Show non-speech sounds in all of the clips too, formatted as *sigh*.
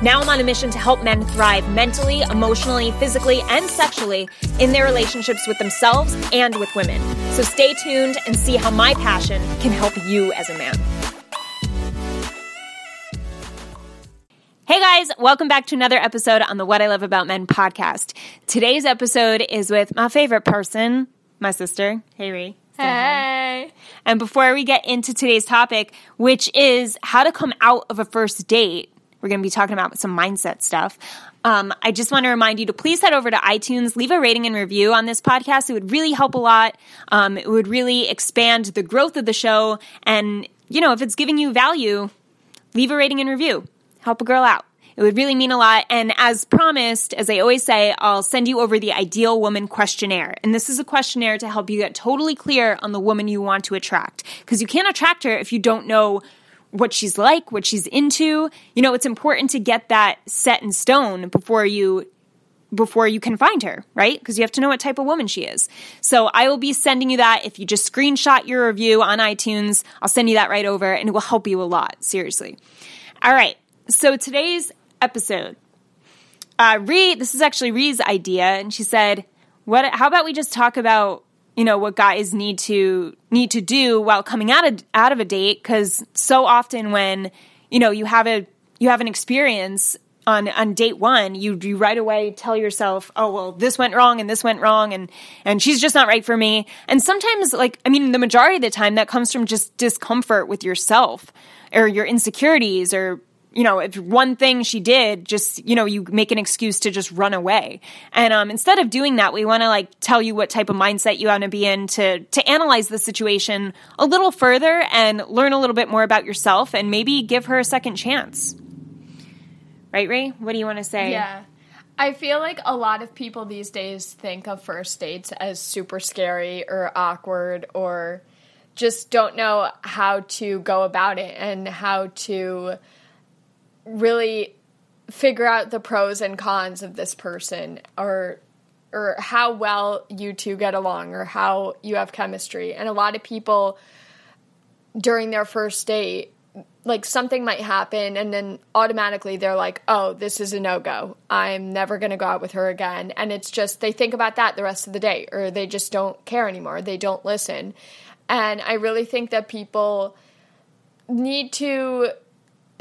Now I'm on a mission to help men thrive mentally, emotionally, physically, and sexually in their relationships with themselves and with women. So stay tuned and see how my passion can help you as a man. Hey guys, welcome back to another episode on the What I Love About Men podcast. Today's episode is with my favorite person, my sister. Hey, Ri. Hey. And before we get into today's topic, which is how to come out of a first date, we're going to be talking about some mindset stuff. Um, I just want to remind you to please head over to iTunes, leave a rating and review on this podcast. It would really help a lot. Um, it would really expand the growth of the show. And, you know, if it's giving you value, leave a rating and review. Help a girl out. It would really mean a lot. And as promised, as I always say, I'll send you over the Ideal Woman Questionnaire. And this is a questionnaire to help you get totally clear on the woman you want to attract. Because you can't attract her if you don't know what she's like, what she's into. You know, it's important to get that set in stone before you before you can find her, right? Because you have to know what type of woman she is. So I will be sending you that. If you just screenshot your review on iTunes, I'll send you that right over and it will help you a lot, seriously. All right. So today's episode, uh, Ri, this is actually Ri's idea, and she said, "What? How about we just talk about you know what guys need to need to do while coming out of out of a date? Because so often when you know you have a you have an experience on on date one, you you right away tell yourself, "Oh well, this went wrong and this went wrong, and and she's just not right for me." And sometimes, like I mean, the majority of the time, that comes from just discomfort with yourself or your insecurities or you know, if one thing she did, just, you know, you make an excuse to just run away. And um, instead of doing that, we want to like tell you what type of mindset you want to be in to, to analyze the situation a little further and learn a little bit more about yourself and maybe give her a second chance. Right, Ray? What do you want to say? Yeah. I feel like a lot of people these days think of first dates as super scary or awkward or just don't know how to go about it and how to really figure out the pros and cons of this person or or how well you two get along or how you have chemistry. And a lot of people during their first date like something might happen and then automatically they're like, "Oh, this is a no-go. I'm never going to go out with her again." And it's just they think about that the rest of the day or they just don't care anymore. They don't listen. And I really think that people need to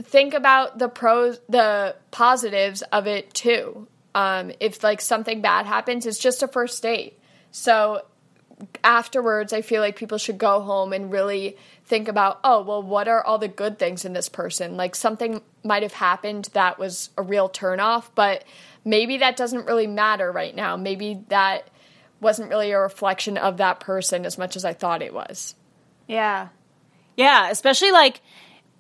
think about the pros, the positives of it too. Um, if like something bad happens, it's just a first date. So afterwards, I feel like people should go home and really think about, oh, well, what are all the good things in this person? Like something might have happened that was a real turnoff, but maybe that doesn't really matter right now. Maybe that wasn't really a reflection of that person as much as I thought it was. Yeah. Yeah, especially like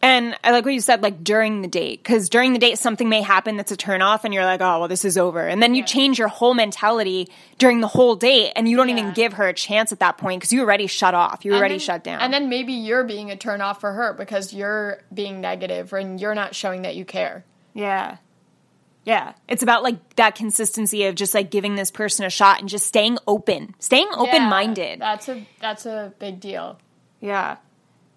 and I like what you said, like during the date, because during the date, something may happen that's a turnoff, and you're like, oh, well, this is over. And then you yeah. change your whole mentality during the whole date, and you don't yeah. even give her a chance at that point because you already shut off. You already then, shut down. And then maybe you're being a turnoff for her because you're being negative and you're not showing that you care. Yeah. Yeah. It's about like that consistency of just like giving this person a shot and just staying open, staying open minded. Yeah, that's a that's a big deal. Yeah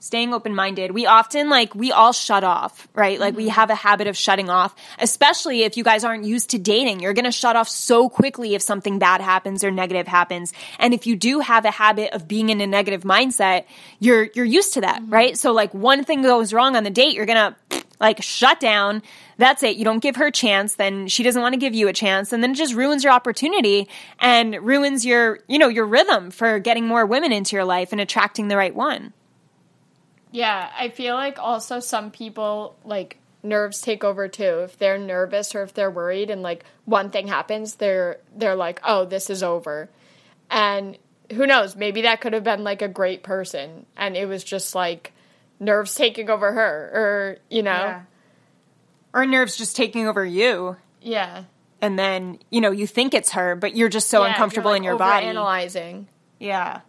staying open minded. We often like we all shut off, right? Like mm-hmm. we have a habit of shutting off, especially if you guys aren't used to dating. You're going to shut off so quickly if something bad happens or negative happens. And if you do have a habit of being in a negative mindset, you're you're used to that, mm-hmm. right? So like one thing goes wrong on the date, you're going to like shut down. That's it. You don't give her a chance, then she doesn't want to give you a chance, and then it just ruins your opportunity and ruins your, you know, your rhythm for getting more women into your life and attracting the right one. Yeah, I feel like also some people like nerves take over too. If they're nervous or if they're worried and like one thing happens, they're they're like, "Oh, this is over." And who knows, maybe that could have been like a great person and it was just like nerves taking over her or, you know, yeah. or nerves just taking over you. Yeah. And then, you know, you think it's her, but you're just so yeah, uncomfortable like in your body. Analyzing. Yeah.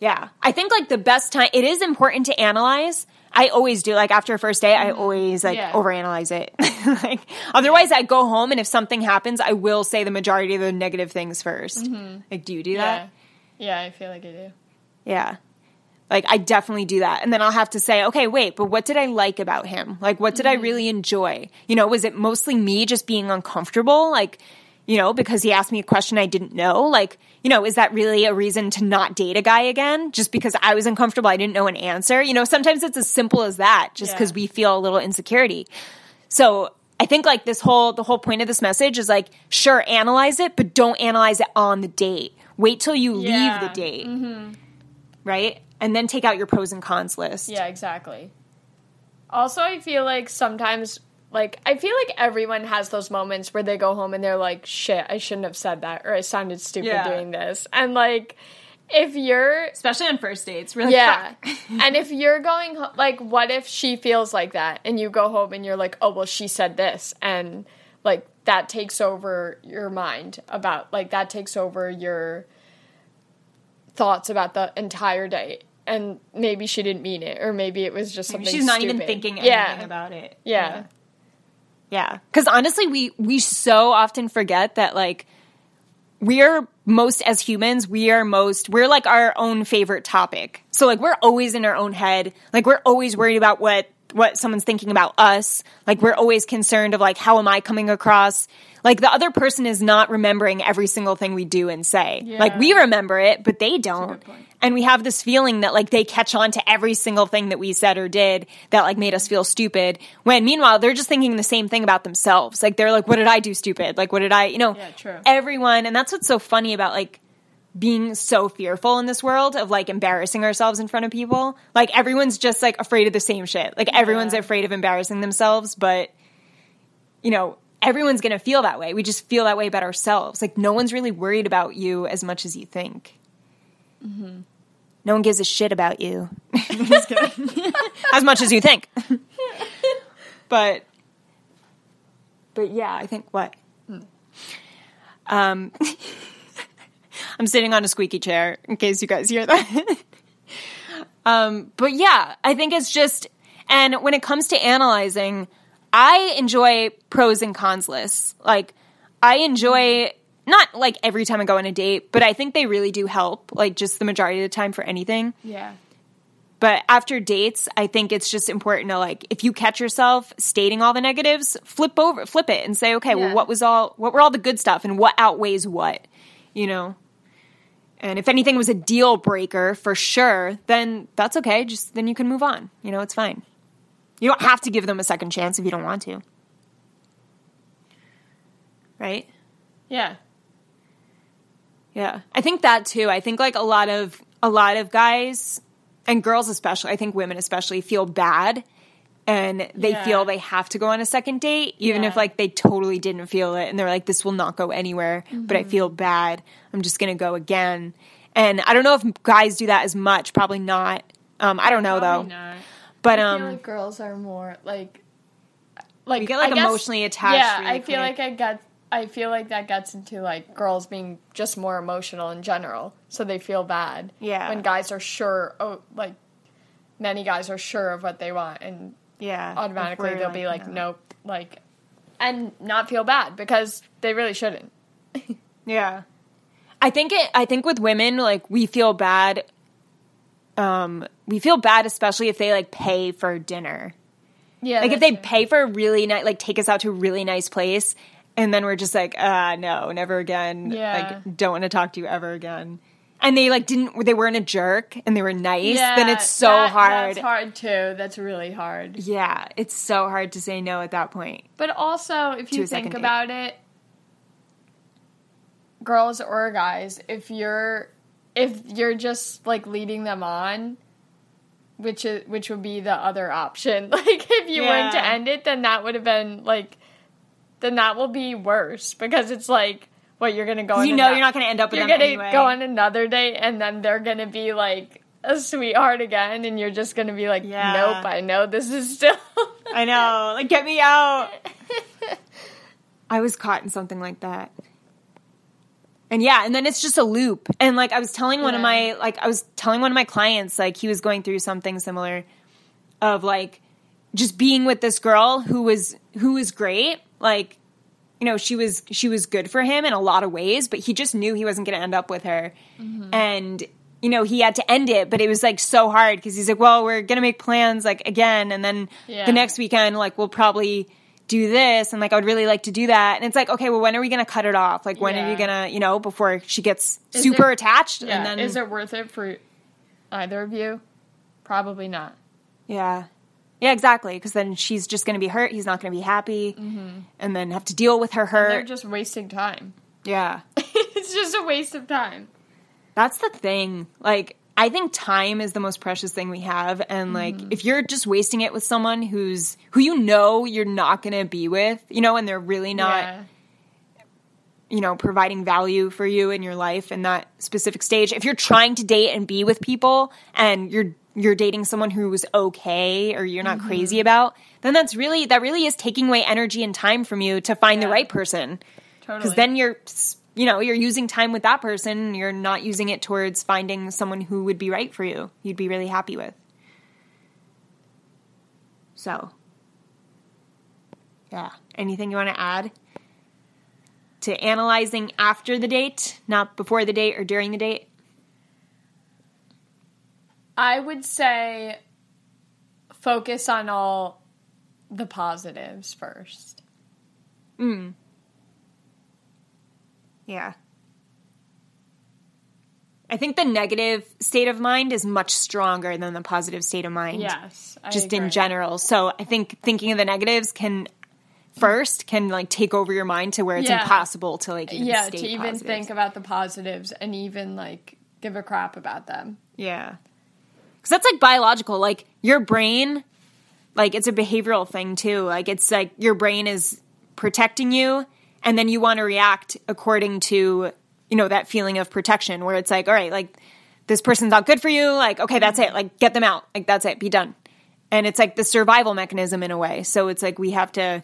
Yeah. I think like the best time, it is important to analyze. I always do. Like after a first day, I mm-hmm. always like Yeah. overanalyze it. *laughs* like otherwise, I go home and if something happens, I will say the majority of the negative things 1st mm-hmm. Like, do you do Yeah. that? Yeah, I feel like I do. Yeah. Like I definitely do that. And then I'll have to say, okay, wait, but what did I like about him? Like what did I mm-hmm. really enjoy? You know, was it mostly me just being uncomfortable? Like, you know, because he asked me a question I didn't know? Like, you know, is that really a reason to not date a guy again? Just because I was uncomfortable, I didn't know an answer? You know, sometimes it's as simple as that, just Yeah. because we feel a little insecurity. So I think like this whole the whole point of this message is like, sure, analyze it, but don't analyze it on the date. Wait till you Yeah. leave the date mm-hmm. right? And then take out your pros and cons list. Yeah, exactly. Also, I feel like sometimes, like, I feel like everyone has those moments where they go home and they're like, shit, I shouldn't have said that, or I sounded stupid Yeah. doing this. And, like, if you're. Especially on first dates. Really Yeah. *laughs* and if you're going, ho- like, what if she feels like that and you go home and you're like, oh, well, she said this. And, like, that takes over your mind about, like, that takes over your thoughts about the entire day. And maybe she didn't mean it, or maybe it was just something. She's not even thinking anything yeah. about it. Yeah. Yeah. Because honestly, we we so often forget that like we're most as humans, we are most we're like our own favorite topic. So like we're always in our own head. Like we're always worried about what what someone's thinking about us. Like we're always concerned of like how am I coming across? Like the other person is not remembering every single thing we do and say. Like we remember it, but they don't. And we have this feeling that like they catch on to every single thing that we said or did that like made us feel stupid. When meanwhile they're just thinking the same thing about themselves. Like they're like, what did I do stupid? Like what did I, you know, Yeah, true. everyone. And that's what's so funny about like being so fearful in this world of like embarrassing ourselves in front of people. Like everyone's just like afraid of the same shit. Like everyone's Yeah. afraid of embarrassing themselves, but you know, everyone's going to feel that way. We just feel that way about ourselves. Like no one's really worried about you as much as you think. No one gives a shit about you. *laughs* *laughs* As much as you think. *laughs* but but yeah, I think what? Um I'm sitting on a squeaky chair in case you guys hear that. um but yeah, I think it's just and when it comes to analyzing, I enjoy pros and cons lists. Like I enjoy not like every time I go on a date, but I think they really do help like just the majority of the time for anything. Yeah. But after dates, I think it's just important to like if you catch yourself stating all the negatives, flip over flip it and say, okay, Yeah. well what was all what were all the good stuff and what outweighs what? You know? And if anything was a deal breaker for sure, then that's okay. Just then you can move on. You know, it's fine. You don't have to give them a second chance if you don't want to. Right? Yeah. Yeah. I think that too. I think like a lot of a lot of guys and girls especially, I think women especially feel bad and they Yeah. feel they have to go on a second date even Yeah. if like they totally didn't feel it and they're like this will not go anywhere, but I Mm-hmm. feel bad. I'm just going to go again. And I don't know if guys do that as much, probably not. Um I don't know Probably though. not. But um like girls are more like like You get, like, guess- emotionally attached Yeah, I feel like I got I feel like that gets into like girls being just more emotional in general, so they feel bad. Yeah. when guys are sure, oh, like many guys are sure of what they want, and yeah. automatically they'll be like, no. nope, like, and not feel bad because they really shouldn't. *laughs* Yeah. I think it I think with women like we feel bad um we feel bad especially if they like pay for dinner. Yeah, Like if they pay for a really nice like take us out to a really nice place and then we're just like ah no, never again. Yeah. Like don't want to talk to you ever again. And they like didn't they weren't a jerk and they were nice, then it's so that- hard. That's hard too. That's really hard. Yeah, it's so hard to say no at that point. But also, if you think date. about it, girls or guys, if you're if you're just like leading them on, which is which would be the other option. *laughs* Like if you weren't to end it, then that would have been like then that will be worse because it's like what you're gonna go. on You know you're not to end up with You're them gonna anyway. go on another date, and then they're gonna be like a sweetheart again, and you're just gonna be like, Yeah. nope, I know this is still. I know. Like, get me out. *laughs* I was caught in something like that. And yeah, and then it's just a loop. And like I was telling one of my like I was telling one of my clients like he was going through something similar of like just being with this girl who was who was great. Like you know, she was she was good for him in a lot of ways, but he just knew he wasn't going to end up with her. Mm-hmm. And you know, he had to end it, but it was like so hard because he's like, "Well, we're going to make plans like again and then Yeah. the next weekend like we'll probably do this and like I would really like to do that." And it's like, "Okay, well, when are we going to cut it off? Like when are you going to, you know, before she gets Is super it- attached Yeah. and then Is it worth it for either of you? Probably not. Yeah. Yeah, exactly. Because then she's just going to be hurt. He's not going to be happy, mm-hmm. and then have to deal with her hurt. They're just wasting time. yeah, *laughs* it's just a waste of time. that's the thing. Like, I think time is the most precious thing we have, and like, mm. if you're just wasting it with someone who's who you know you're not going to be with, you know, and they're really not, yeah. you know, providing value for you in your life in that specific stage. If you're trying to date and be with people, and you're you're dating someone who's okay or you're not crazy mm-hmm. about, then that's really that really is taking away energy and time from you to find the right person. Totally. Because then you're, you know, you're using time with that person. You're not using it towards finding someone who would be right for you. You'd be really happy with. So, yeah. Anything you want to add to analyzing after the date, not before the date or during the date? I would say focus on all the positives first. Mm. Yeah. I think the negative state of mind is much stronger than the positive state of mind. Yes. I just in general. So I think thinking of the negatives can first can like take over your mind to where it's Yeah. impossible to like even Yeah, state to even positives. think about the positives and even like give a crap about them. Yeah. Cuz that's like biological. Like your brain like it's a behavioral thing too. Like it's like your brain is protecting you and then you want to react according to you know that feeling of protection where it's like all right, like this person's not good for you, like okay, that's it. Like get them out. Like that's it. Be done. And it's like the survival mechanism in a way. So it's like we have to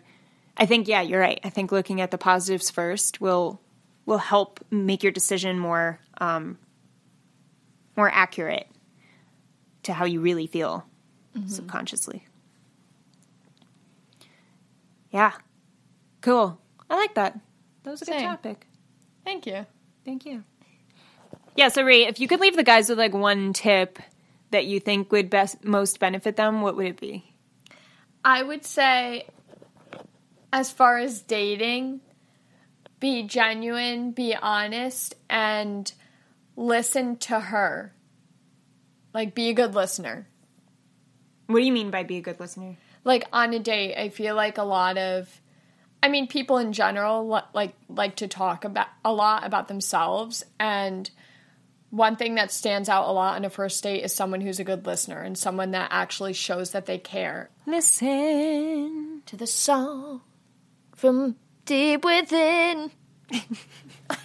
I think yeah, you're right. I think looking at the positives first will will help make your decision more um more accurate to how you really feel subconsciously. Yeah. Cool. I like that. That was a good Same. topic. Thank you. Thank you. Yeah, so Ray, if you could leave the guys with like one tip that you think would best most benefit them, what would it be? I would say, as far as dating, be genuine, be honest, and listen to her. Like, be a good listener. What do you mean by be a good listener? Like, on a date, I feel like a lot of. I mean, people in general like like to talk about a lot about themselves, and one thing that stands out a lot on a first date is someone who's a good listener and someone that actually shows that they care. Listen. To the song from deep within.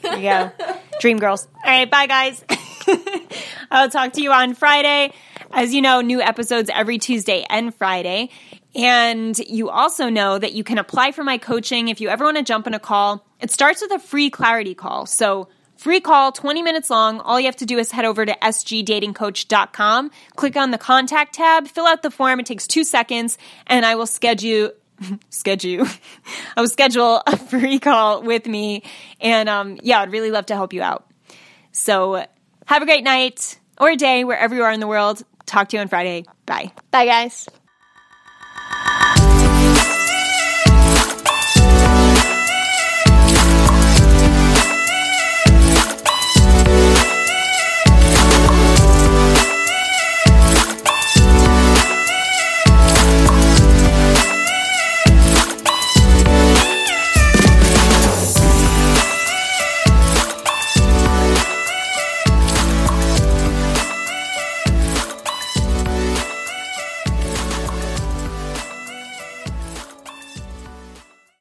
There you go. Dream girls. All right, bye guys. *laughs* I'll talk to you on Friday. As you know, new episodes every Tuesday and Friday. And you also know that you can apply for my coaching if you ever want to jump in a call. It starts with a free clarity call. So, free call, 20 minutes long. All you have to do is head over to sgdatingcoach.com, click on the contact tab, fill out the form. It takes two seconds, and I will schedule *laughs* schedule *laughs* I will schedule a free call with me and um yeah I'd really love to help you out so have a great night or day wherever you are in the world talk to you on Friday bye Bye, guys.